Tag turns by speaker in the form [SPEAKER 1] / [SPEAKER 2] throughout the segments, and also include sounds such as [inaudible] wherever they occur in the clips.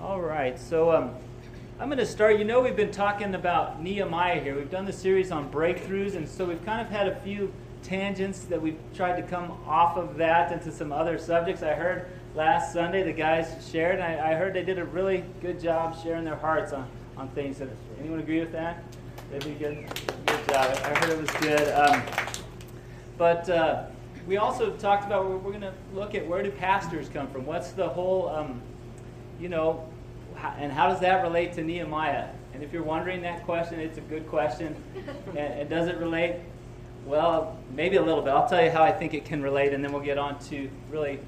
[SPEAKER 1] All right, so um, I'm going to start. You know, we've been talking about Nehemiah here. We've done the series on breakthroughs, and so we've kind of had a few tangents that we've tried to come off of that into some other subjects. I heard last Sunday the guys shared, and I, I heard they did a really good job sharing their hearts on, on things. That, anyone agree with that? They did good, good job. I heard it was good. Um, but uh, we also talked about we're, we're going to look at where do pastors come from? What's the whole, um, you know, and how does that relate to Nehemiah? And if you're wondering that question, it's a good question. [laughs] and, and does it relate? Well, maybe a little bit. I'll tell you how I think it can relate, and then we'll get on to really,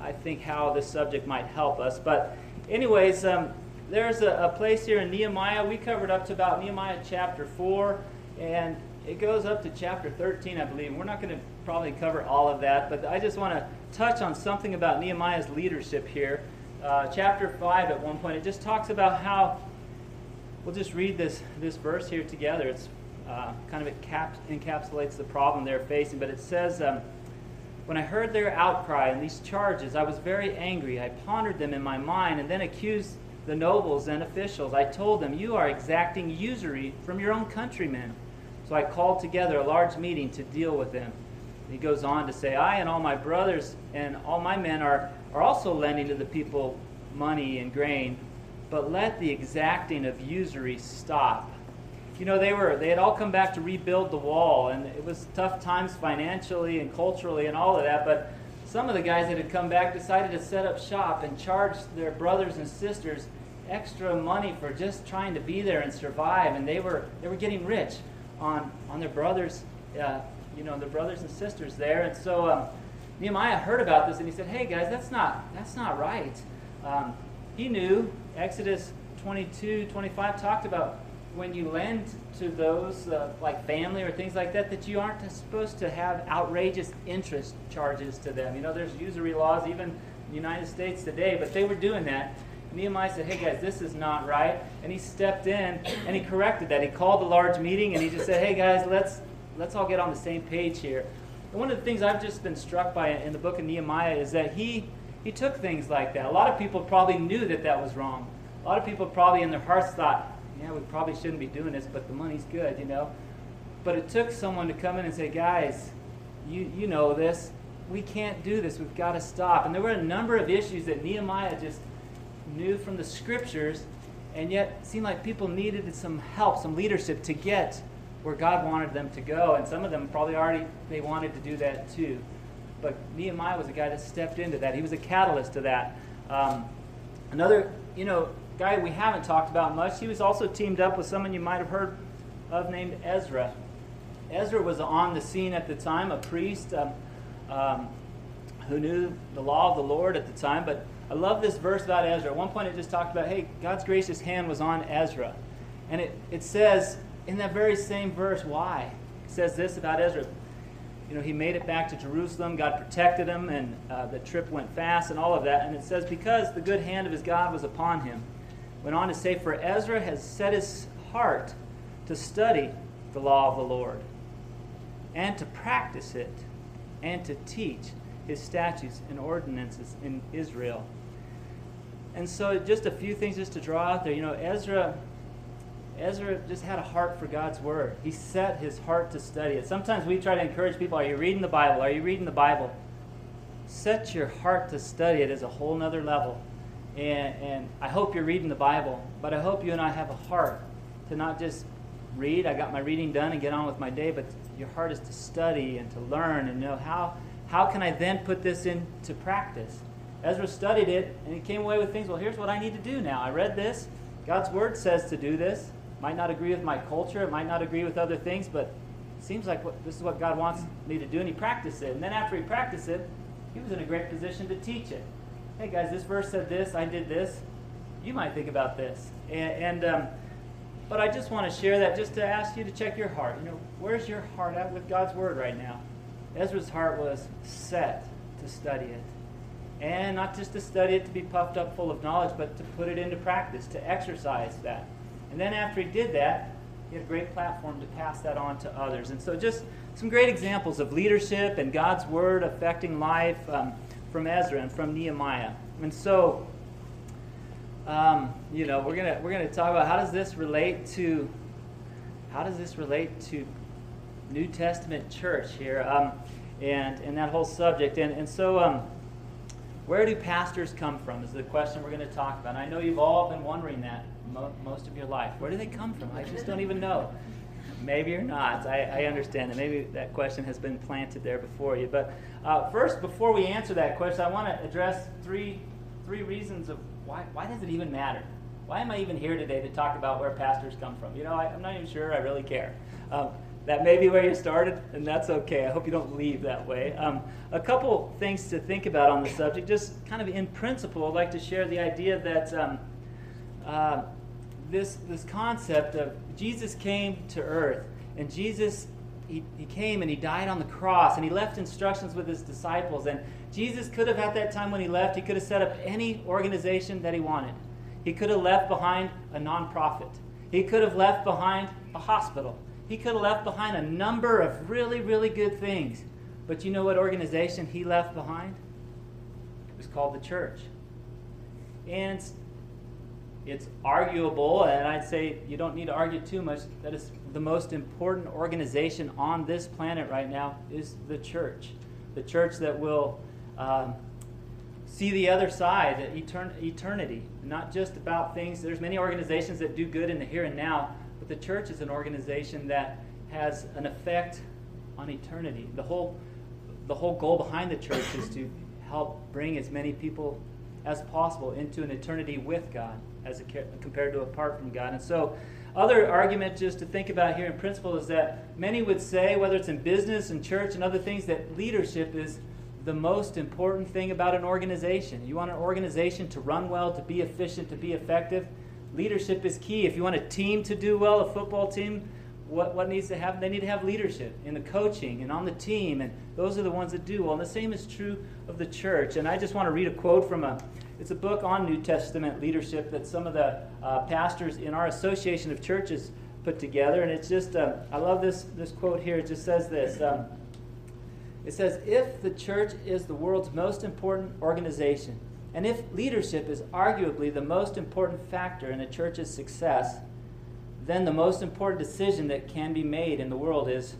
[SPEAKER 1] I think, how this subject might help us. But, anyways, um, there's a, a, place here in Nehemiah. We covered up to about Nehemiah chapter 4, and it goes up to chapter 13, I believe. We're not going to probably cover all of that, but I just want to touch on something about Nehemiah's leadership here uh, chapter 5 at one point, it just talks about how, we'll just read this, this verse here together. It's uh, kind of caps, encapsulates the problem they're facing, but it says, um, When I heard their outcry and these charges, I was very angry. I pondered them in my mind and then accused the nobles and officials. I told them, You are exacting usury from your own countrymen. So I called together a large meeting to deal with them. He goes on to say, I and all my brothers and all my men are are also lending to the people money and grain, but let the exacting of usury stop. You know, they were they had all come back to rebuild the wall, and it was tough times financially and culturally and all of that, but some of the guys that had come back decided to set up shop and charge their brothers and sisters extra money for just trying to be there and survive, and they were they were getting rich on on their brothers, uh, you know, their brothers and sisters there, and so. Um, Nehemiah heard about this and he said, "Hey guys, that's not that's not right." Um, he knew Exodus 22, 25 talked about when you lend to those uh, like family or things like that that you aren't supposed to have outrageous interest charges to them. You know, there's usury laws even in the United States today, but they were doing that. Nehemiah said, "Hey guys, this is not right," and he stepped in and he corrected that. He called a large meeting and he just said, "Hey guys, let's let's all get on the same page here." One of the things I've just been struck by in the book of Nehemiah is that he, he took things like that. A lot of people probably knew that that was wrong. A lot of people probably in their hearts thought, yeah, we probably shouldn't be doing this, but the money's good, you know. But it took someone to come in and say, guys, you, you know this. We can't do this. We've got to stop. And there were a number of issues that Nehemiah just knew from the scriptures, and yet seemed like people needed some help, some leadership to get where God wanted them to go. And some of them probably already they wanted to do that too. But Nehemiah was a guy that stepped into that. He was a catalyst to that. Um, another, you know, guy we haven't talked about much. He was also teamed up with someone you might have heard of named Ezra. Ezra was on the scene at the time, a priest um, um, who knew the law of the Lord at the time. But I love this verse about Ezra. At one point, it just talked about, hey, God's gracious hand was on Ezra. And it, it says, in that very same verse, why? It says this about Ezra. You know, he made it back to Jerusalem. God protected him, and uh, the trip went fast, and all of that. And it says, because the good hand of his God was upon him. Went on to say, For Ezra has set his heart to study the law of the Lord, and to practice it, and to teach his statutes and ordinances in Israel. And so, just a few things just to draw out there. You know, Ezra Ezra just had a heart for God's word. He set his heart to study it. Sometimes we try to encourage people are you reading the Bible? Are you reading the Bible? Set your heart to study it is a whole nother level. And, and I hope you're reading the Bible, but I hope you and I have a heart to not just read, I got my reading done and get on with my day, but your heart is to study and to learn and know how, how can I then put this into practice. Ezra studied it and he came away with things, well, here's what I need to do now. I read this. God's word says to do this might not agree with my culture, it might not agree with other things, but it seems like what, this is what God wants me to do, and he practiced it. And then after he practiced it, he was in a great position to teach it. Hey guys, this verse said this, I did this. You might think about this. And, and um, but I just want to share that just to ask you to check your heart. You know, where's your heart at with God's word right now? Ezra's heart was set to study it. And not just to study it to be puffed up full of knowledge, but to put it into practice, to exercise that. And then after he did that, he had a great platform to pass that on to others. And so just some great examples of leadership and God's word affecting life um, from Ezra and from Nehemiah. And so um, you know, we're gonna we're gonna talk about how does this relate to how does this relate to New Testament church here, um, and and that whole subject, and and so um, where do pastors come from is the question we're going to talk about. And I know you've all been wondering that mo- most of your life. Where do they come from? I just don't even know. Maybe or not. I, I understand that. Maybe that question has been planted there before you. But uh, first, before we answer that question, I want to address three three reasons of why, why does it even matter? Why am I even here today to talk about where pastors come from? You know, I, am not even sure I really care. Um, that may be where you started, and that's okay. I hope you don't leave that way. Um, a couple things to think about on the subject, just kind of in principle, I'd like to share the idea that um, uh, this, this concept of Jesus came to earth, and Jesus he, he came and he died on the cross and he left instructions with his disciples. And Jesus could have, at that time when he left, he could have set up any organization that he wanted. He could have left behind a nonprofit, he could have left behind a hospital, he could have left behind a number of really, really good things. But you know what organization he left behind? It was called the church. And it's arguable, and I'd say you don't need to argue too much, that it's the most important organization on this planet right now is the church. The church that will um, see the other side, etern- eternity, not just about things. There's many organizations that do good in the here and now, but the church is an organization that has an effect on eternity. The whole, the whole goal behind the church is to help bring as many people as possible into an eternity with God as a, compared to apart from God. And so other argument just to think about here in principle is that many would say, whether it's in business and church and other things, that leadership is the most important thing about an organization. You want an organization to run well, to be efficient, to be effective. Leadership is key. If you want a team to do well, a football team, what, what needs to happen? They need to have leadership in the coaching and on the team, and those are the ones that do well. And the same is true of the church. And I just want to read a quote from a it's a book on New Testament leadership that some of the uh, pastors in our association of churches put together. And it's just, uh, I love this, this quote here. It just says this um, It says, If the church is the world's most important organization, and if leadership is arguably the most important factor in a church's success, then the most important decision that can be made in the world is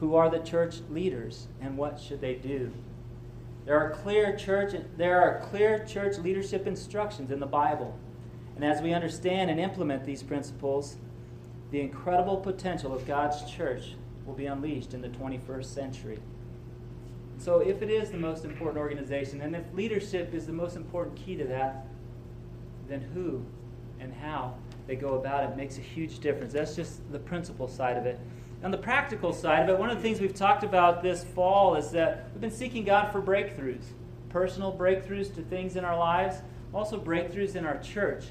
[SPEAKER 1] who are the church leaders and what should they do? There are clear church there are clear church leadership instructions in the Bible. And as we understand and implement these principles, the incredible potential of God's church will be unleashed in the 21st century. So, if it is the most important organization, and if leadership is the most important key to that, then who and how they go about it makes a huge difference. That's just the principle side of it. On the practical side of it, one of the things we've talked about this fall is that we've been seeking God for breakthroughs personal breakthroughs to things in our lives, also breakthroughs in our church.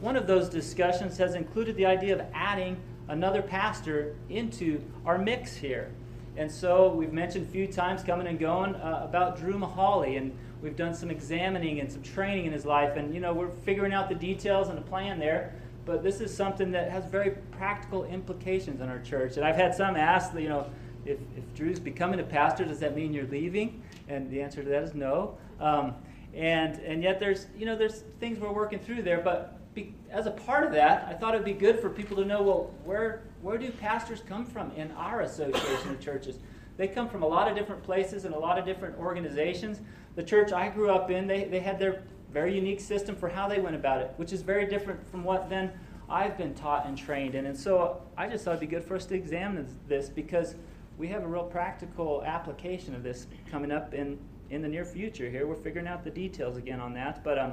[SPEAKER 1] One of those discussions has included the idea of adding another pastor into our mix here. And so we've mentioned a few times coming and going uh, about Drew Mahali, and we've done some examining and some training in his life, and you know we're figuring out the details and the plan there but this is something that has very practical implications in our church. And I've had some ask, you know, if, if Drew's becoming a pastor, does that mean you're leaving? And the answer to that is no. Um, and and yet there's you know there's things we're working through there. But be, as a part of that, I thought it'd be good for people to know well where where do pastors come from in our association of churches? They come from a lot of different places and a lot of different organizations. The church I grew up in, they, they had their very unique system for how they went about it, which is very different from what then I've been taught and trained in. And so I just thought it'd be good for us to examine this because we have a real practical application of this coming up in, in the near future here. We're figuring out the details again on that. But um,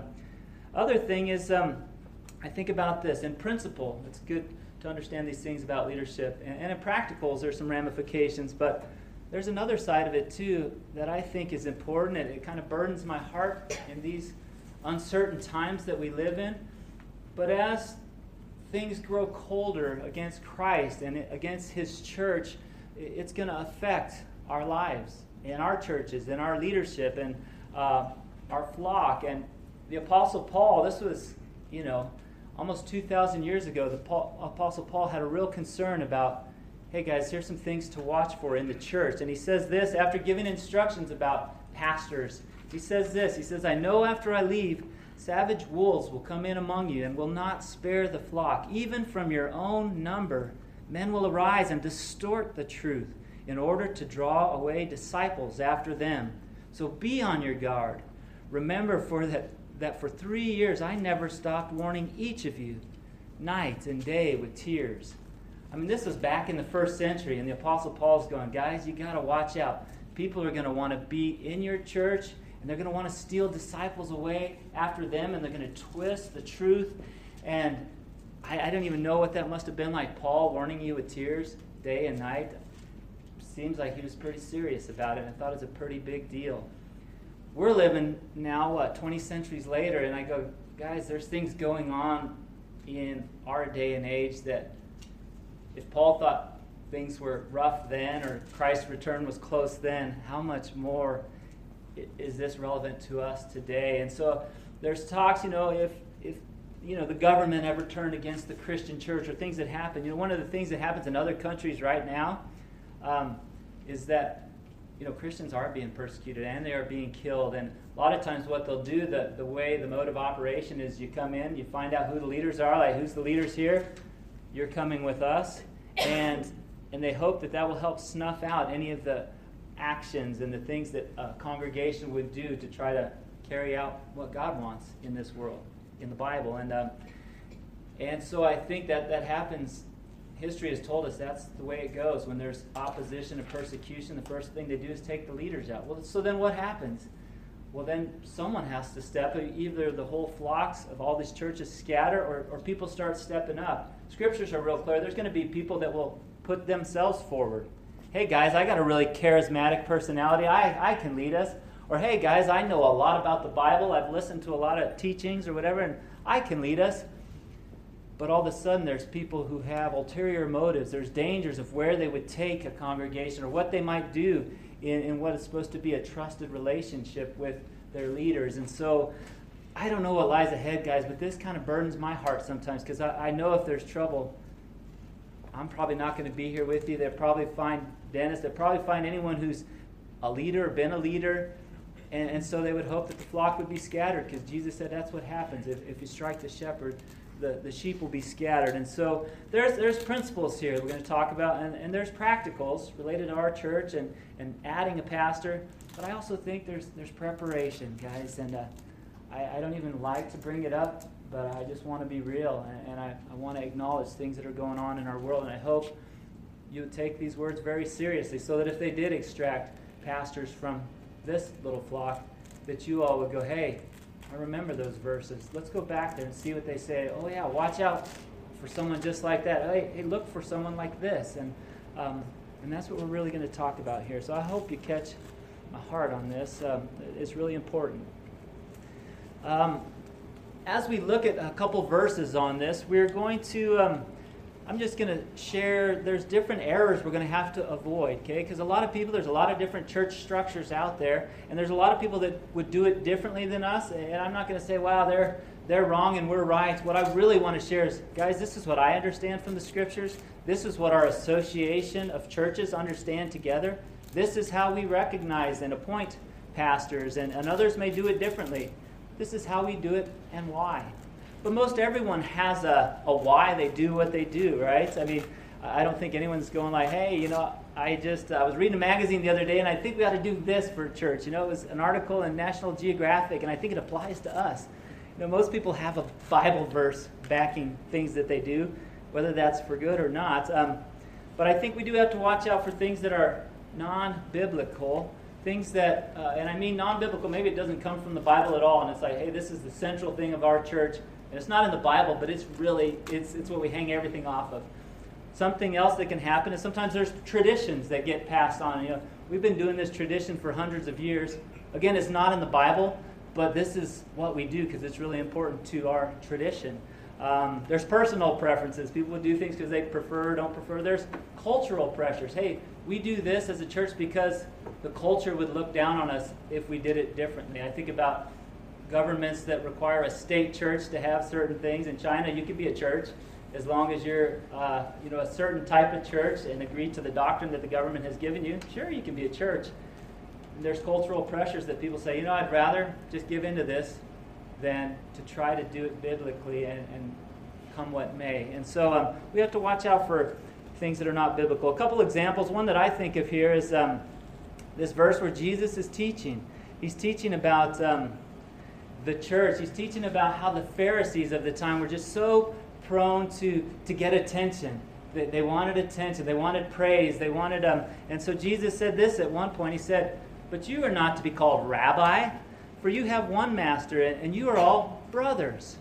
[SPEAKER 1] other thing is, um, I think about this in principle. It's good to understand these things about leadership. And, and in practicals, there's some ramifications. But there's another side of it too that I think is important, and it kind of burdens my heart in these uncertain times that we live in. But as things grow colder against Christ and against His church, it's going to affect our lives in our churches, in our leadership, and uh, our flock. And the Apostle Paul, this was, you know, almost 2,000 years ago, the Paul, Apostle Paul had a real concern about, hey guys, here's some things to watch for in the church. And he says this after giving instructions about pastors he says this He says, I know after I leave, Savage wolves will come in among you and will not spare the flock. Even from your own number, men will arise and distort the truth in order to draw away disciples after them. So be on your guard. Remember for that, that for three years I never stopped warning each of you, night and day with tears. I mean, this was back in the first century, and the Apostle Paul's going, guys, you got to watch out. People are going to want to be in your church and they're going to want to steal disciples away after them, and they're going to twist the truth. And I, I don't even know what that must have been like. Paul warning you with tears day and night. Seems like he was pretty serious about it. I thought it was a pretty big deal. We're living now, what, 20 centuries later, and I go, guys, there's things going on in our day and age that if Paul thought things were rough then or Christ's return was close then, how much more is this relevant to us today? And so there's talks, you know, if, if you know, the government ever turned against the Christian church or things that happen. You know, one of the things that happens in other countries right now um, is that, you know, Christians are being persecuted and they are being killed. And a lot of times what they'll do, the, the way, the mode of operation is you come in, you find out who the leaders are, like who's the leaders here, you're coming with us. And, and they hope that that will help snuff out any of the actions and the things that a congregation would do to try to carry out what God wants in this world, in the Bible. And, um, and so I think that that happens. History has told us that's the way it goes. When there's opposition and persecution, the first thing they do is take the leaders out. Well, so then what happens? Well, then someone has to step. Either the whole flocks of all these churches scatter, or, or people start stepping up. Scriptures are real clear. There's going to be people that will put themselves forward hey guys, I got a really charismatic personality. I, I can lead us. Or hey guys, I know a lot about the Bible. I've listened to a lot of teachings or whatever, and I can lead us. But all of a sudden, there's people who have ulterior motives. There's dangers of where they would take a congregation or what they might do in, in what is supposed to be a trusted relationship with their leaders. And so I don't know what lies ahead, guys, but this kind of burdens my heart sometimes because I, I know if there's trouble, I'm probably not going to be here with you. They'll probably find Dennis. They'll probably find anyone who's a leader or been a leader. And, and so they would hope that the flock would be scattered because Jesus said that's what happens. If, if you strike the shepherd, the, the sheep will be scattered. And so there's, there's principles here we're going to talk about, and, and there's practicals related to our church and, and adding a pastor. But I also think there's, there's preparation, guys. And uh, I, I don't even like to bring it up but I just want to be real and, and I, I want to acknowledge things that are going on in our world. And I hope you take these words very seriously so that if they did extract pastors from this little flock, that you all would go, hey, I remember those verses. Let's go back there and see what they say. Oh, yeah, watch out for someone just like that. Hey, hey look for someone like this. And, um, and that's what we're really going to talk about here. So I hope you catch my heart on this. Um, it's really important. Um, as we look at a couple verses on this, we're going to, um, I'm just going to share, there's different errors we're going to have to avoid, okay? Because a lot of people, there's a lot of different church structures out there, and there's a lot of people that would do it differently than us, and I'm not going to say, wow, they're, they're wrong and we're right. What I really want to share is, guys, this is what I understand from the scriptures. This is what our association of churches understand together. This is how we recognize and appoint pastors, and, and others may do it differently. This is how we do it and why. But most everyone has a, a why they do what they do, right? I mean, I don't think anyone's going like, hey, you know, I just I was reading a magazine the other day and I think we ought to do this for church. You know, it was an article in National Geographic and I think it applies to us. You know, most people have a Bible verse backing things that they do, whether that's for good or not. Um, but I think we do have to watch out for things that are non biblical things that, uh, and I mean non biblical, maybe it doesn't come from the Bible at all, and it's like, hey, this is the central thing of our church. And it's not in the Bible, but it's really, it's, it's what we hang everything off of. Something else that can happen is sometimes there's traditions that get passed on. You know, we've been doing this tradition for hundreds of years. Again, it's not in the Bible, but this is what we do because it's really important to our tradition. Um, there's personal preferences. People do things because they prefer, don't prefer. There's cultural pressures. Hey, we do this as a church because the culture would look down on us if we did it differently. I think about governments that require a state church to have certain things. In China, you could be a church as long as you're, uh, you know, a certain type of church and agree to the doctrine that the government has given you. Sure, you can be a church. And there's cultural pressures that people say, you know, I'd rather just give into this than to try to do it biblically and, and come what may. And so um, we have to watch out for things that are not biblical. A couple examples. One that I think of here is um, this verse where Jesus is teaching. He's teaching about um, the church. He's teaching about how the Pharisees of the time were just so prone to, to get attention. They, they wanted attention. They wanted praise. They wanted, um, and so Jesus said this at one point. He said, But you are not to be called rabbi, for you have one master, and you are all brothers.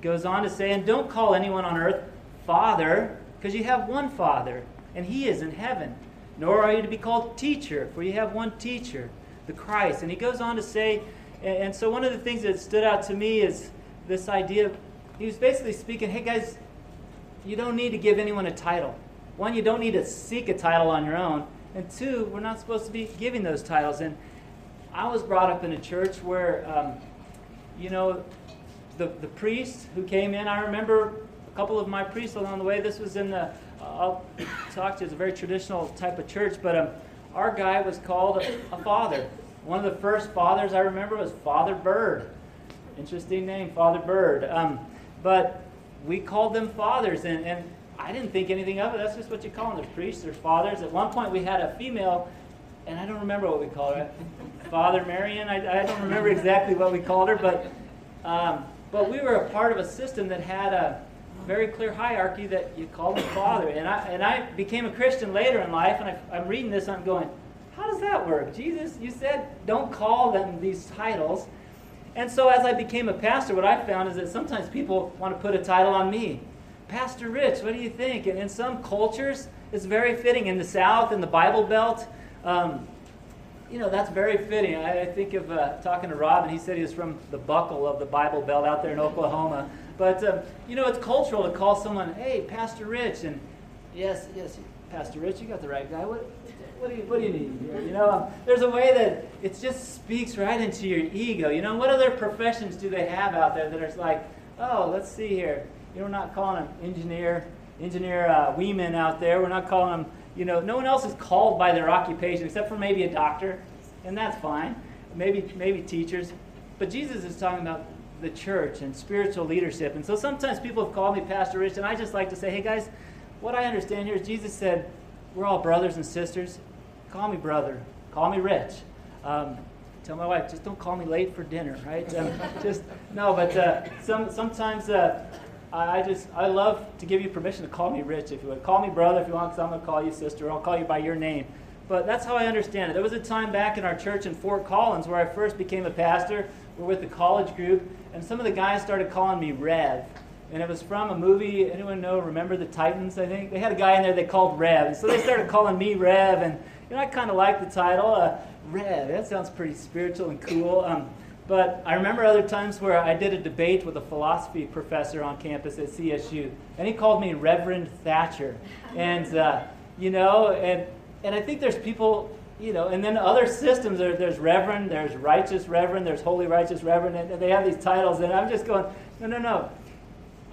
[SPEAKER 1] Goes on to say, And don't call anyone on earth father, because you have one father, and he is in heaven. Nor are you to be called teacher, for you have one teacher, the Christ. And he goes on to say, and so one of the things that stood out to me is this idea. He was basically speaking, hey guys, you don't need to give anyone a title. One, you don't need to seek a title on your own. And two, we're not supposed to be giving those titles. And I was brought up in a church where, um, you know, the, the priest who came in, I remember a couple of my priests along the way. This was in the, uh, I'll talk to you, it's a very traditional type of church, but um, our guy was called a, a father. One of the first fathers I remember was Father Bird. Interesting name, Father Bird. Um, but we called them fathers, and, and I didn't think anything of it. That's just what you call them. There's priests, they're fathers. At one point, we had a female, and I don't remember what we called her. Father Marion. I, I don't remember exactly what we called her, but um, but we were a part of a system that had a very clear hierarchy that you called them father. And I and I became a Christian later in life, and I, I'm reading this, and I'm going, how does that work? Jesus, you said don't call them these titles. And so as I became a pastor, what I found is that sometimes people want to put a title on me. Pastor Rich, what do you think? And in some cultures, it's very fitting. In the South, in the Bible Belt, um, you know, that's very fitting. I, I think of uh, talking to Rob, and he said he was from the buckle of the Bible Belt out there in Oklahoma. But, um, you know, it's cultural to call someone, hey, Pastor Rich. And yes, yes, Pastor Rich, you got the right guy. What, what do you, what do you need here? You know, um, there's a way that it just speaks right into your ego. You know, what other professions do they have out there that are like, oh, let's see here. You know, we're not calling them engineer, engineer uh, out there. We're not calling them, you know, no one else is called by their occupation except for maybe a doctor, and that's fine. Maybe, maybe teachers. But Jesus is talking about the church and spiritual leadership. And so sometimes people have called me Pastor Rich, and I just like to say, hey guys, what I understand here is Jesus said, we're all brothers and sisters. Call me brother. Call me Rich. Um, tell my wife, just don't call me late for dinner, right? Um, [laughs] just no, but uh, some sometimes uh, I just I love to give you permission to call me Rich if you would. Call me brother if you want, because I'm gonna call you sister. I'll call you by your name. But that's how I understand it. There was a time back in our church in Fort Collins where I first became a pastor. We're with the college group, and some of the guys started calling me Rev and it was from a movie. Anyone know? Remember the Titans? I think they had a guy in there they called Rev, and so they started calling me Rev, and you know, I kind of like the title, uh, Rev. That sounds pretty spiritual and cool. Um, but I remember other times where I did a debate with a philosophy professor on campus at CSU, and he called me Reverend Thatcher. And, uh, you know, and, and I think there's people, you know, and then other systems, there, there's Reverend, there's Righteous Reverend, there's Holy Righteous Reverend, and they have these titles, and I'm just going, no, no, no.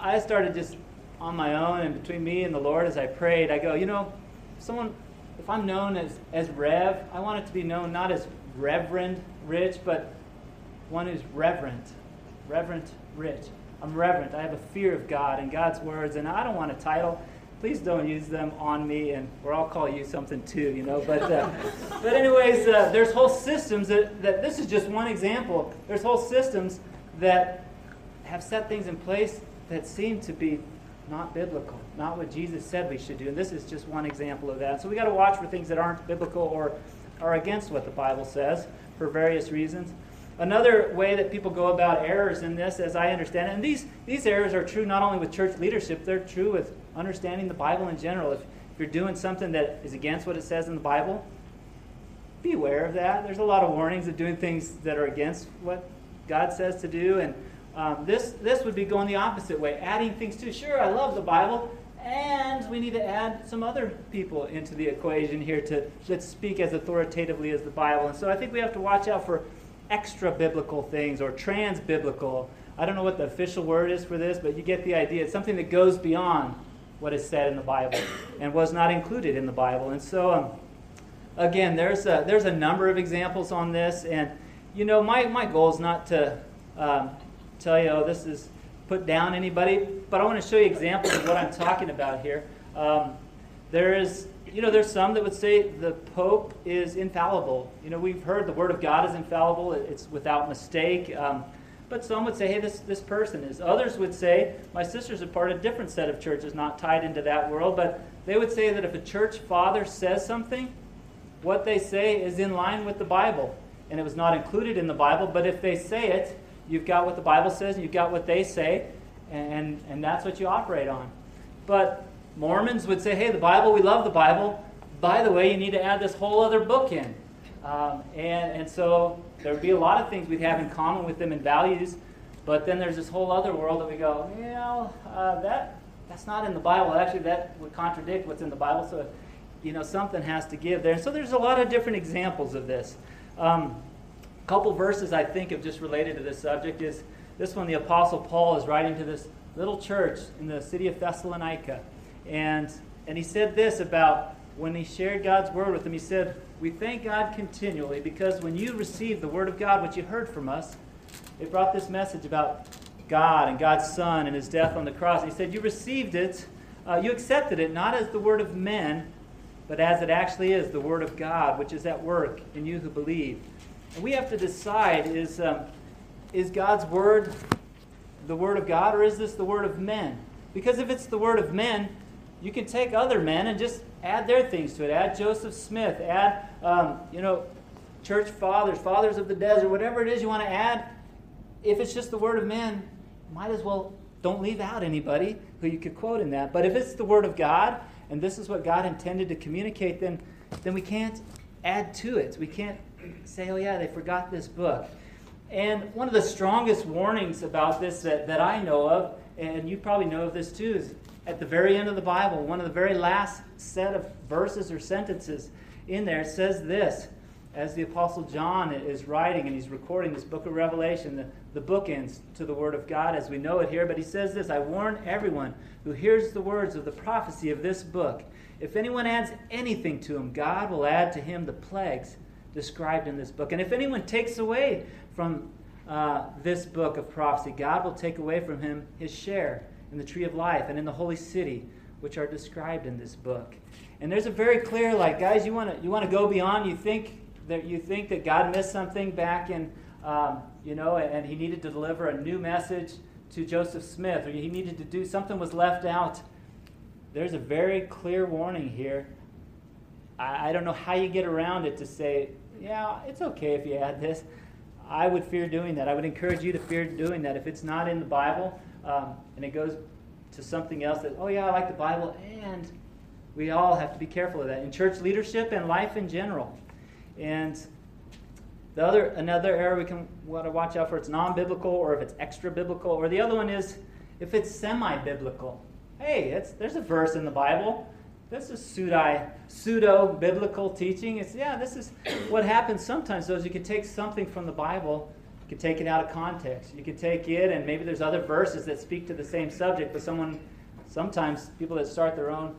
[SPEAKER 1] I started just on my own and between me and the Lord as I prayed, I go, you know, someone if I'm known as, as Rev, I want it to be known not as Reverend Rich, but one who's reverent. Reverent Rich. I'm reverent. I have a fear of God and God's words, and I don't want a title. Please don't use them on me, and or I'll call you something too, you know. But, uh, [laughs] but anyways, uh, there's whole systems that, that this is just one example. There's whole systems that have set things in place that seem to be not biblical, not what Jesus said we should do. And this is just one example of that. So we got to watch for things that aren't biblical or are against what the Bible says for various reasons. Another way that people go about errors in this, as I understand it, and these, these errors are true not only with church leadership, they're true with understanding the Bible in general. If, if you're doing something that is against what it says in the Bible, be aware of that. There's a lot of warnings of doing things that are against what God says to do, and um, this, this would be going the opposite way, adding things to. Sure, I love the Bible, and we need to add some other people into the equation here to that speak as authoritatively as the Bible. And so I think we have to watch out for extra biblical things or trans biblical. I don't know what the official word is for this, but you get the idea. It's something that goes beyond what is said in the Bible and was not included in the Bible. And so, um, again, there's a, there's a number of examples on this. And, you know, my, my goal is not to. Um, tell you, oh, this is put down anybody, but I want to show you examples of what I'm talking about here. Um, there is, you know, there's some that would say the Pope is infallible. You know, we've heard the Word of God is infallible, it's without mistake. Um, but some would say, hey, this, this person is. Others would say, my sister's a part of a different set of churches, not tied into that world, but they would say that if a church father says something, what they say is in line with the Bible. And it was not included in the Bible, but if they say it, you've got what the Bible says and you've got what they say, and, and that's what you operate on. But Mormons would say, hey, the Bible, we love the Bible. By the way, you need to add this whole other book in. Um, and, and so there would be a lot of things we'd have in common with them in values, but then there's this whole other world that we go, well, uh, that, that's not in the Bible. Actually, that would contradict what's in the Bible, so, you know, something has to give there. So there's a lot of different examples of this. Um, a couple verses I think of just related to this subject is this one, the Apostle Paul is writing to this little church in the city of Thessalonica. And, and he said this about when he shared God's word with them. He said, We thank God continually because when you received the word of God, what you heard from us, it brought this message about God and God's Son and his death on the cross. he said, You received it, uh, you accepted it not as the word of men, but as it actually is, the word of God, which is at work in you who believe. And we have to decide is, um, is God's word the word of God or is this the word of men? Because if it's the word of men, you can take other men and just add their things to it. Add Joseph Smith, add, um, you know, church fathers, fathers of the desert, whatever it is you want to add. If it's just the word of men, might as well don't leave out anybody who you could quote in that. But if it's the word of God and this is what God intended to communicate, then, then we can't add to it. We can't say, oh, yeah, they forgot this book. And one of the strongest warnings about this that, that I know of, and you probably know of this too, is at the very end of the Bible, one of the very last set of verses or sentences in there says this as the Apostle John is writing and he's recording this book of Revelation, the, the bookends to the Word of God as we know it here. But he says this I warn everyone who hears the words of the prophecy of this book. If anyone adds anything to him, God will add to him the plagues described in this book. And if anyone takes away from uh, this book of prophecy, God will take away from him his share in the tree of life and in the holy city, which are described in this book. And there's a very clear, like, guys, you want to you want to go beyond. You think that you think that God missed something back in, um, you know, and he needed to deliver a new message to Joseph Smith, or he needed to do something was left out. There's a very clear warning here. I, I don't know how you get around it to say, yeah, it's okay if you add this. I would fear doing that. I would encourage you to fear doing that. If it's not in the Bible um, and it goes to something else that, oh, yeah, I like the Bible, and we all have to be careful of that in church leadership and life in general. And the other, another area we can want to watch out for, it's non-biblical or if it's extra-biblical. Or the other one is if it's semi-biblical. Hey, there's a verse in the Bible. This is pseudo, pseudo-biblical teaching. It's, yeah, this is [coughs] what happens sometimes, though, is you can take something from the Bible, you can take it out of context. You can take it, and maybe there's other verses that speak to the same subject, but someone, sometimes people that start their own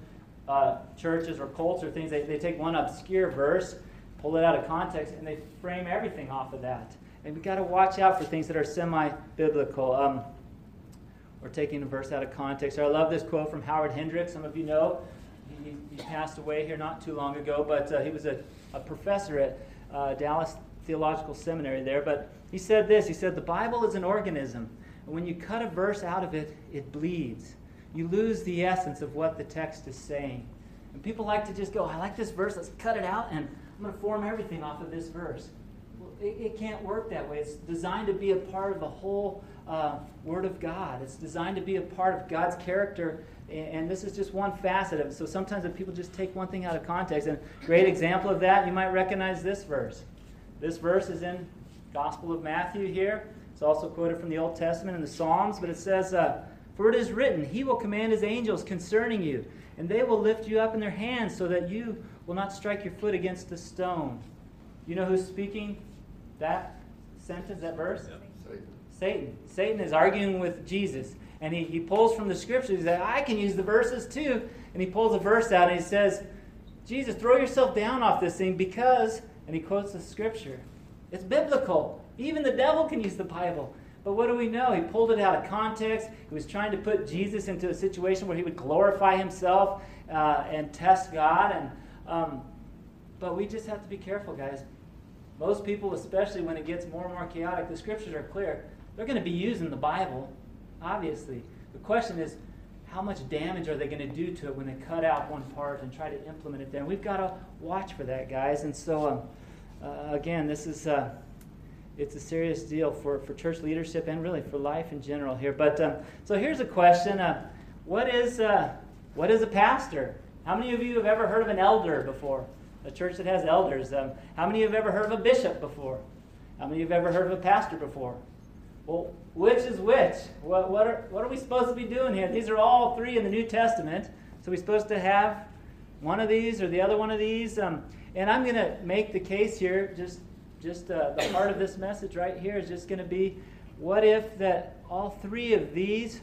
[SPEAKER 1] uh, churches or cults or things, they, they take one obscure verse pull it out of context, and they frame everything off of that. And we've got to watch out for things that are semi biblical. Um, or taking a verse out of context. I love this quote from Howard Hendricks. Some of you know he, he passed away here not too long ago, but uh, he was a, a professor at uh, Dallas Theological Seminary there. But he said this He said, The Bible is an organism, and when you cut a verse out of it, it bleeds. You lose the essence of what the text is saying. And people like to just go, I like this verse, let's cut it out, and I'm going to form everything off of this verse. Well, it, it, can't work that way. It's designed to be a part of the whole uh, Word of God. It's designed to be a part of God's character, and, this is just one facet of it. So sometimes when people just take one thing out of context, and a great example of that, you might recognize this verse. This verse is in Gospel of Matthew here. It's also quoted from the Old Testament in the Psalms, but it says, uh, For it is written, He will command His angels concerning you, and they will lift you up in their hands so that you will not strike your foot against a stone. You know who's speaking that sentence, that verse?
[SPEAKER 2] Satan.
[SPEAKER 1] Satan. Satan is arguing with Jesus. And he, he pulls from the scriptures. He says, I can use the verses too. And he pulls a verse out and he says, Jesus, throw yourself down off this thing because, and he quotes the scripture. It's biblical. Even the devil can use the Bible. But what do we know? He pulled it out of context. He was trying to put Jesus into a situation where he would glorify himself uh, and test God. And um, but we just have to be careful, guys. Most people, especially when it gets more and more chaotic, the scriptures are clear. They're going to be using the Bible, obviously. The question is, how much damage are they going to do to it when they cut out one part and try to implement it there? And we've got to watch for that, guys. And so, um, uh, again, this is uh, it's a serious deal for, for church leadership and really for life in general here. But um, so here's a question: uh, What is uh, what is a pastor? How many of you have ever heard of an elder before? A church that has elders. Um, how many of you have ever heard of a bishop before? How many of you have ever heard of a pastor before? Well, which is which? What, what, are, what are we supposed to be doing here? These are all three in the New Testament. So we're supposed to have one of these or the other one of these. Um, and I'm going to make the case here, just, just uh, the heart of this message right here is just going to be what if that all three of these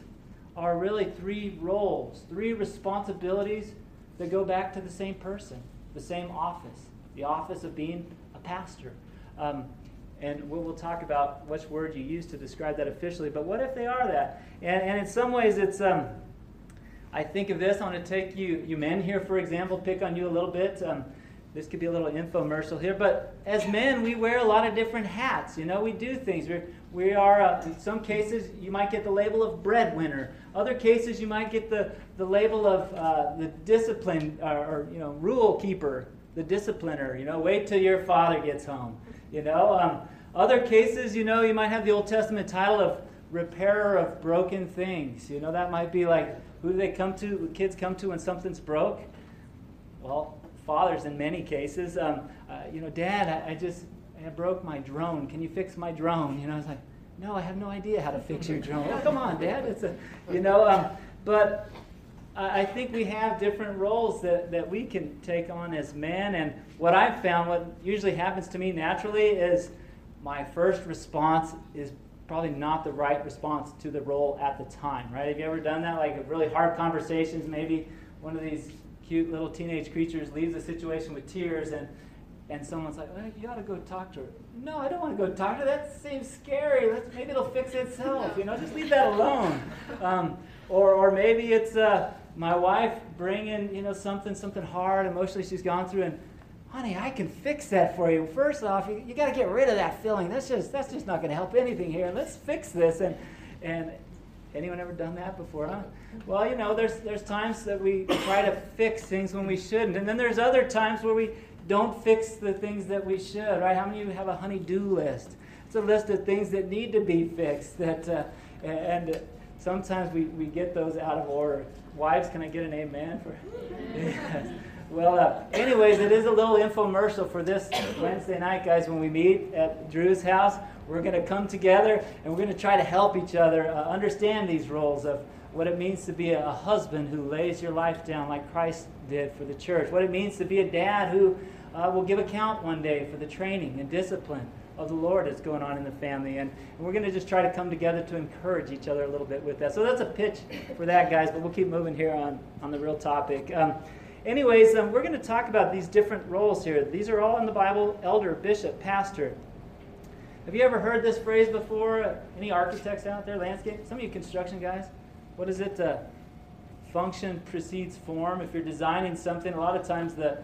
[SPEAKER 1] are really three roles, three responsibilities that go back to the same person, the same office, the office of being a pastor. Um, and we'll, we'll, talk about which word you use to describe that officially. But what if they are that? And, and in some ways, it's. Um, I think of this. I want to take you, you men here, for example, pick on you a little bit. Um, this could be a little infomercial here, but as men, we wear a lot of different hats. You know, we do things. We're, we are, uh, in some cases, you might get the label of breadwinner. Other cases, you might get the, the label of uh, the discipline, or, or, you know, rule keeper, the discipliner. You know, wait till your father gets home. You know, um, other cases, you know, you might have the Old Testament title of repairer of broken things. You know, that might be like, who do they come to, kids come to when something's broke? Well, fathers in many cases. Um, uh, you know, Dad, I, I just I broke my drone. Can you fix my drone? You know, I was like, no, I have no idea how to fix your drone. oh, come on, Dad. It's a, you know, um, but I think we have different roles that, that we can take on as men. And what I've found, what usually happens to me naturally, is my first response is probably not the right response to the role at the time, right? Have you ever done that? Like really hard conversations, maybe one of these cute little teenage creatures leaves a situation with tears and and someone's like, well, you ought to go talk to her. No, I don't want to go talk to her. That seems scary. Let's, maybe it'll fix itself. You know, just leave that alone. Um, or, or maybe it's uh, my wife bringing, you know, something, something hard emotionally she's gone through, and honey, I can fix that for you. First off, you, you got to get rid of that feeling. That's just that's just not going to help anything here. Let's fix this. And and anyone ever done that before, huh? Well, you know, there's there's times that we try to fix things when we shouldn't, and then there's other times where we don't fix the things that we should, right? How many of you have a honey-do list? It's a list of things that need to be fixed. That uh, and sometimes we, we get those out of order. Wives, can I get an amen for? [laughs] Well, uh, anyways, it is a little infomercial for this Wednesday night, guys. When we meet at Drew's house, we're going to come together and we're going to try to help each other uh, understand these roles of what it means to be a, husband who lays your life down like Christ did for the church, what it means to be a dad who uh, will give account one day for the training and discipline of the Lord that's going on in the family. And, and we're going to just try to come together to encourage each other a little bit with that. So that's a pitch for that, guys, but we'll keep moving here on, on the real topic. Um, anyways, um, we're going to talk about these different roles here. These are all in the Bible elder, bishop, pastor. Have you ever heard this phrase before? Any architects out there, landscape? Some of you construction guys? What is it? Uh, function precedes form. If you're designing something, a lot of times the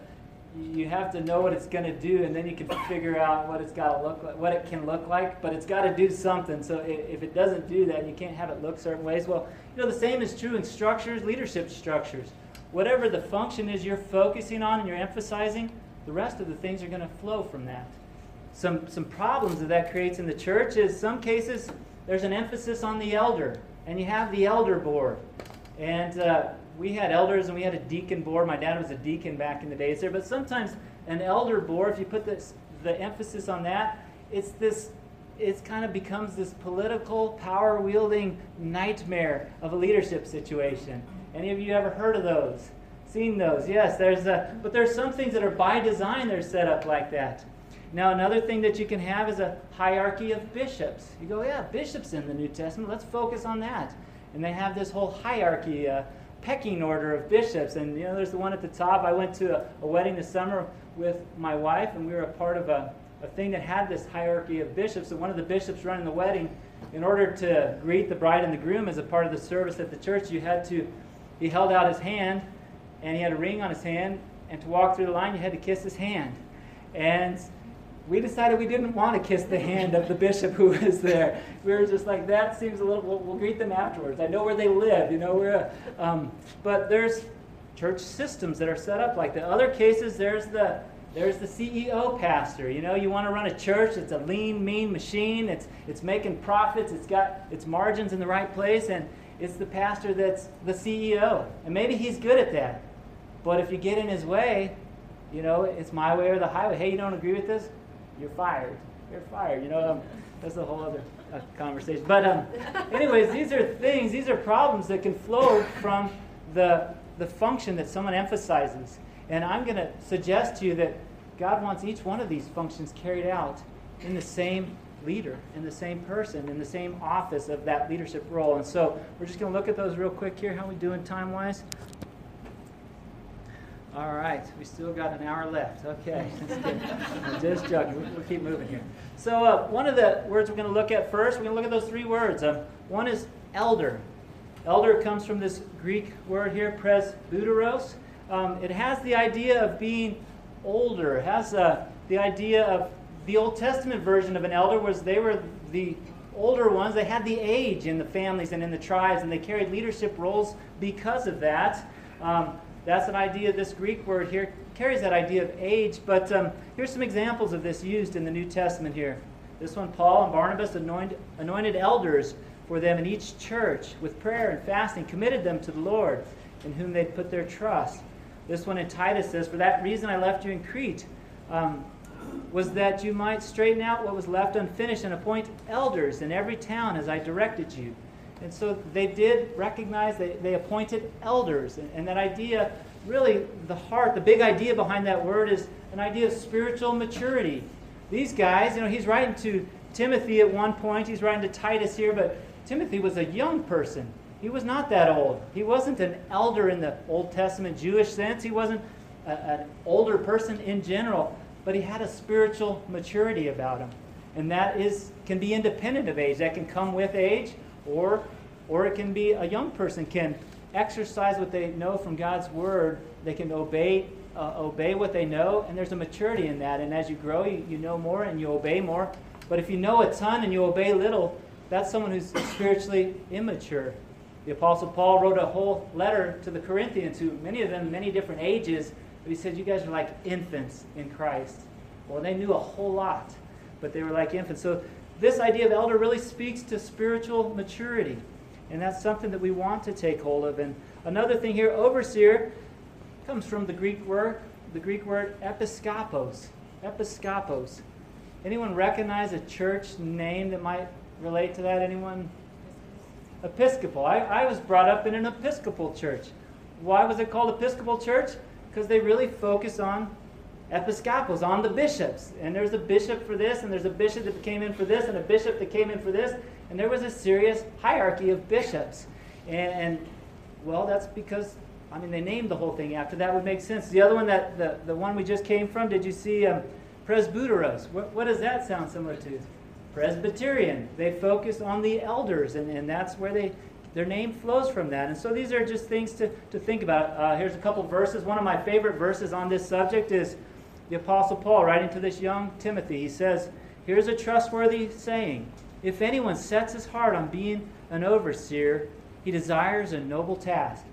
[SPEAKER 1] you have to know what it's going to do, and then you can figure out what it's got to look like, what it can look like. But it's got to do something. So if it doesn't do that, you can't have it look certain ways. Well, you know the same is true in structures, leadership structures. Whatever the function is you're focusing on and you're emphasizing, the rest of the things are going to flow from that. Some some problems that that creates in the church is some cases there's an emphasis on the elder, and you have the elder board, and uh, we had elders and we had a deacon board. My dad was a deacon back in the days there. But sometimes an elder board, if you put this, the emphasis on that, it's this. It kind of becomes this political, power wielding nightmare of a leadership situation. Any of you ever heard of those? Seen those? Yes, there's a, but there's some things that are by design they're set up like that. Now, another thing that you can have is a hierarchy of bishops. You go, yeah, bishops in the New Testament, let's focus on that. And they have this whole hierarchy. Uh, pecking order of bishops. And, you know, there's the one at the top. I went to a, a wedding this summer with my wife, and we were a part of a, a thing that had this hierarchy of bishops. And one of the bishops running the wedding in order to greet the bride and the groom as a part of the service at the church, you had to, he held out his hand and he had a ring on his hand, and to walk through the line, you had to kiss his hand. And we decided we didn't want to kiss the hand of the bishop who [laughs] was there. We were just like, that seems a little, we'll, we'll greet them afterwards. I know where they live, you know. We're, um, but there's church systems that are set up like that. Other cases, there's the there's the CEO pastor. You know, you want to run a church, it's a lean, mean machine. It's, it's making profits, it's got its margins in the right place, and it's the pastor that's the CEO. And maybe he's good at that. But if you get in his way, you know, it's my way or the highway. Hey, you don't agree with this? You're fired. You're fired. You know, um, that's a whole other uh, conversation. But, um, anyways, these are things, these are problems that can flow from the, the function that someone emphasizes. And I'm going to suggest to you that God wants each one of these functions carried out in the same leader, in the same person, in the same office of that leadership role. And so we're just going to look at those real quick here. How we doing time wise? All right, we still got an hour left. Okay, [laughs] just joking. We'll, we'll, keep moving here. So, uh, one of the words we're going to look at first, we're going to look at those three words. Um, one is elder. Elder comes from this Greek word here, presbyteros. Um, it has the idea of being older. It has uh, the idea of the Old Testament version of an elder was they were the older ones. They had the age in the families and in the tribes, and they carried leadership roles because of that. Um, that's an idea. This Greek word here carries that idea of age. But um, here's some examples of this used in the New Testament here. This one, Paul and Barnabas anointed, anointed elders for them in each church with prayer and fasting, committed them to the Lord, in whom they'd put their trust. This one in Titus says, For that reason I left you in Crete, um, was that you might straighten out what was left unfinished and appoint elders in every town as I directed you. And so they did recognize, they, they appointed elders. And, and that idea, really, the heart, the big idea behind that word is an idea of spiritual maturity. These guys, you know, he's writing to Timothy at one point, he's writing to Titus here, but Timothy was a young person. He was not that old. He wasn't an elder in the Old Testament Jewish sense. He wasn't a, an older person in general, but he had a spiritual maturity about him. And that is can be independent of age. That can come with age, or or it can be a young person can exercise what they know from God's word. They can obey uh, obey what they know, and there's a maturity in that. And as you grow, you, you know more and you obey more. But if you know a ton and you obey little, that's someone who's spiritually immature. The Apostle Paul wrote a whole letter to the Corinthians, who many of them, many different ages, but he said, You guys are like infants in Christ. Well, they knew a whole lot, but they were like infants. So, this idea of elder really speaks to spiritual maturity. And that's something that we want to take hold of. And another thing here, overseer comes from the Greek word, the Greek word episkopos. Episkopos. Anyone recognize a church name that might relate to that? Anyone? Episcopal. I, I was brought up in an Episcopal church. Why was it called Episcopal church? Because they really focus on episcopals, on the bishops. And there's a bishop for this, and there's a bishop that came in for this, and a bishop that came in for this. And there was a serious hierarchy of bishops. And, and well, that's because, I mean, they named the whole thing after that would make sense. The other one, that the, the one we just came from, did you see um, presbyteros? What, what does that sound similar to? Presbyterian. They focus on the elders, and, and that's where they their name flows from that. And so these are just things to, to think about. Uh, here's a couple verses. One of my favorite verses on this subject is the Apostle Paul writing to this young Timothy. He says, Here's a trustworthy saying If anyone sets his heart on being an overseer, he desires a noble task.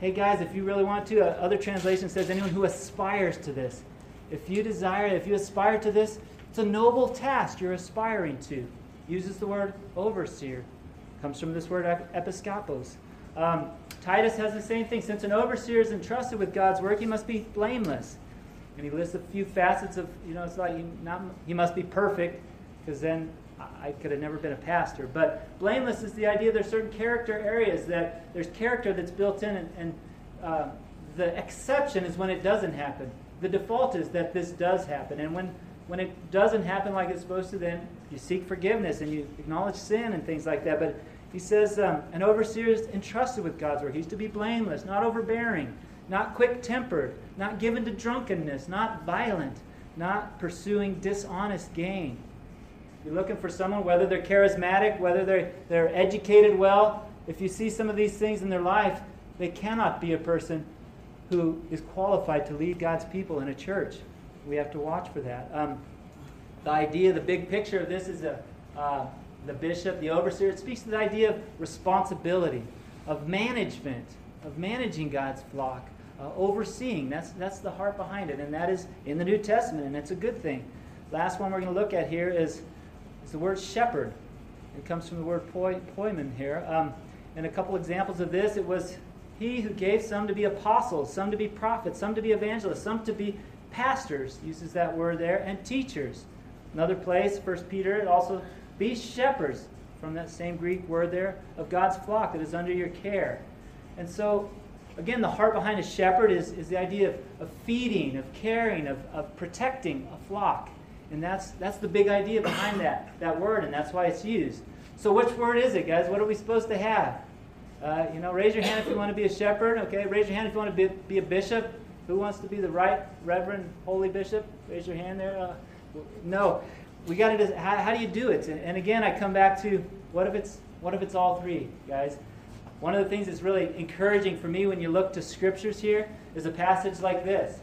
[SPEAKER 1] Hey guys, if you really want to, uh, other translation says anyone who aspires to this. If you desire, if you aspire to this, it's a noble task you're aspiring to. Uses the word overseer. Comes from this word episkopos. Um, Titus has the same thing. Since an overseer is entrusted with God's work, he must be blameless. And he lists a few facets of, you know, it's like he, not, he must be perfect, because then I could have never been a pastor. But blameless is the idea there's certain character areas that there's character that's built in, and, and uh, the exception is when it doesn't happen. The default is that this does happen. And when when it doesn't happen like it's supposed to, then you seek forgiveness and you acknowledge sin and things like that. But he says um, an overseer is entrusted with God's work. He's to be blameless, not overbearing, not quick tempered, not given to drunkenness, not violent, not pursuing dishonest gain. You're looking for someone, whether they're charismatic, whether they're, they're educated well. If you see some of these things in their life, they cannot be a person who is qualified to lead God's people in a church. We have to watch for that. Um, the idea, the big picture of this is a, uh, the bishop, the overseer. It speaks to the idea of responsibility, of management, of managing God's flock, uh, overseeing. That's, that's the heart behind it, and that is in the New Testament, and it's a good thing. Last one we're going to look at here is, is the word shepherd. It comes from the word poi, poimen here. Um, and a couple examples of this, it was he who gave some to be apostles, some to be prophets, some to be evangelists, some to be pastors, uses that word there, and teachers. Another place, 1 Peter, it also be shepherds, from that same Greek word there, of God's flock that is under your care. And so, again, the heart behind a shepherd is, is the idea of, of feeding, of caring, of, of protecting a flock. And that's, that's the big idea behind that, that word, and that's why it's used. So, which word is it, guys? What are we supposed to have? Uh, you know, raise your hand if you want to be a shepherd. Okay, raise your hand if you want to be, be a bishop. Who wants to be the right Reverend Holy Bishop? Raise your hand there. Uh, no, we got to. How, how do you do it? And, and again, I come back to what if it's what if it's all three, guys? One of the things that's really encouraging for me when you look to scriptures here is a passage like this.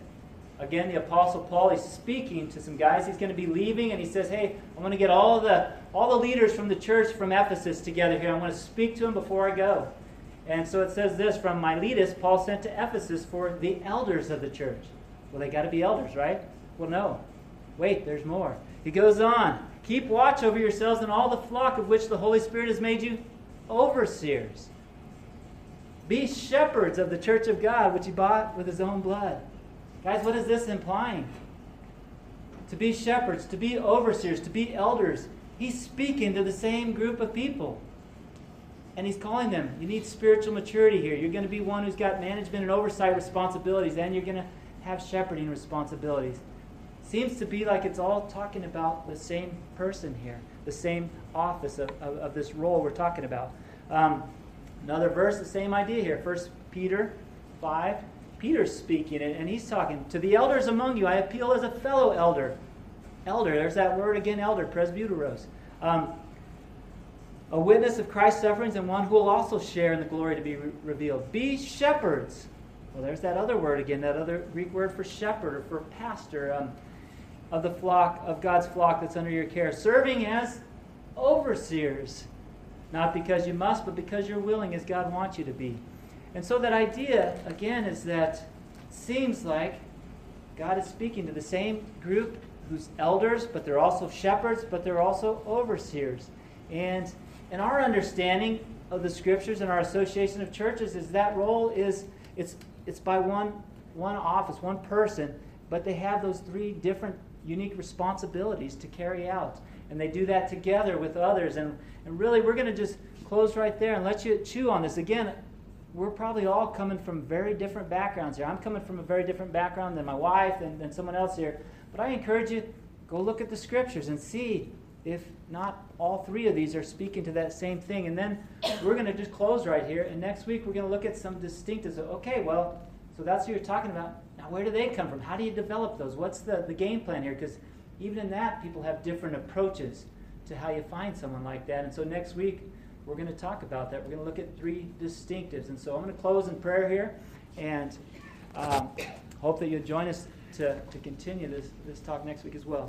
[SPEAKER 1] Again, the Apostle Paul is speaking to some guys. He's going to be leaving, and he says, "Hey, I'm going to get all the all the leaders from the church from Ephesus together here. I'm going to speak to them before I go." And so it says this from Miletus, Paul sent to Ephesus for the elders of the church. Well, they got to be elders, right? Well, no. Wait, there's more. He goes on. Keep watch over yourselves and all the flock of which the Holy Spirit has made you overseers. Be shepherds of the church of God, which he bought with his own blood. Guys, what is this implying? To be shepherds, to be overseers, to be elders. He's speaking to the same group of people. And he's calling them. You need spiritual maturity here. You're going to be one who's got management and oversight responsibilities, and you're going to have shepherding responsibilities. Seems to be like it's all talking about the same person here, the same office of, of, of this role we're talking about. Um, another verse, the same idea here. First Peter 5. Peter's speaking, and, and he's talking to the elders among you. I appeal as a fellow elder. Elder, there's that word again, elder, presbyteros. Um, a witness of Christ's sufferings and one who will also share in the glory to be re- revealed. Be shepherds. Well, there's that other word again, that other Greek word for shepherd or for pastor um, of the flock, of God's flock that's under your care, serving as overseers. Not because you must, but because you're willing, as God wants you to be. And so that idea, again, is that seems like God is speaking to the same group who's elders, but they're also shepherds, but they're also overseers. And in our understanding of the scriptures and our association of churches is that role is it's it's by one one office, one person, but they have those three different unique responsibilities to carry out. And they do that together with others. And, and really, we're going to just close right there and let you chew on this. Again, we're probably all coming from very different backgrounds here. I'm coming from a very different background than my wife and, and someone else here. But I encourage you, go look at the scriptures and see if not all three of these are speaking to that same thing. And then we're going to just close right here. And next week we're going to look at some distinctives. Okay, well, so that's what you're talking about. Now, where do they come from? How do you develop those? What's the, the game plan here? Because even in that, people have different approaches to how you find someone like that. And so next week we're going to talk about that. We're going to look at three distinctives. And so I'm going to close in prayer here and um, hope that you'll join us to, to continue this, this talk next week as well.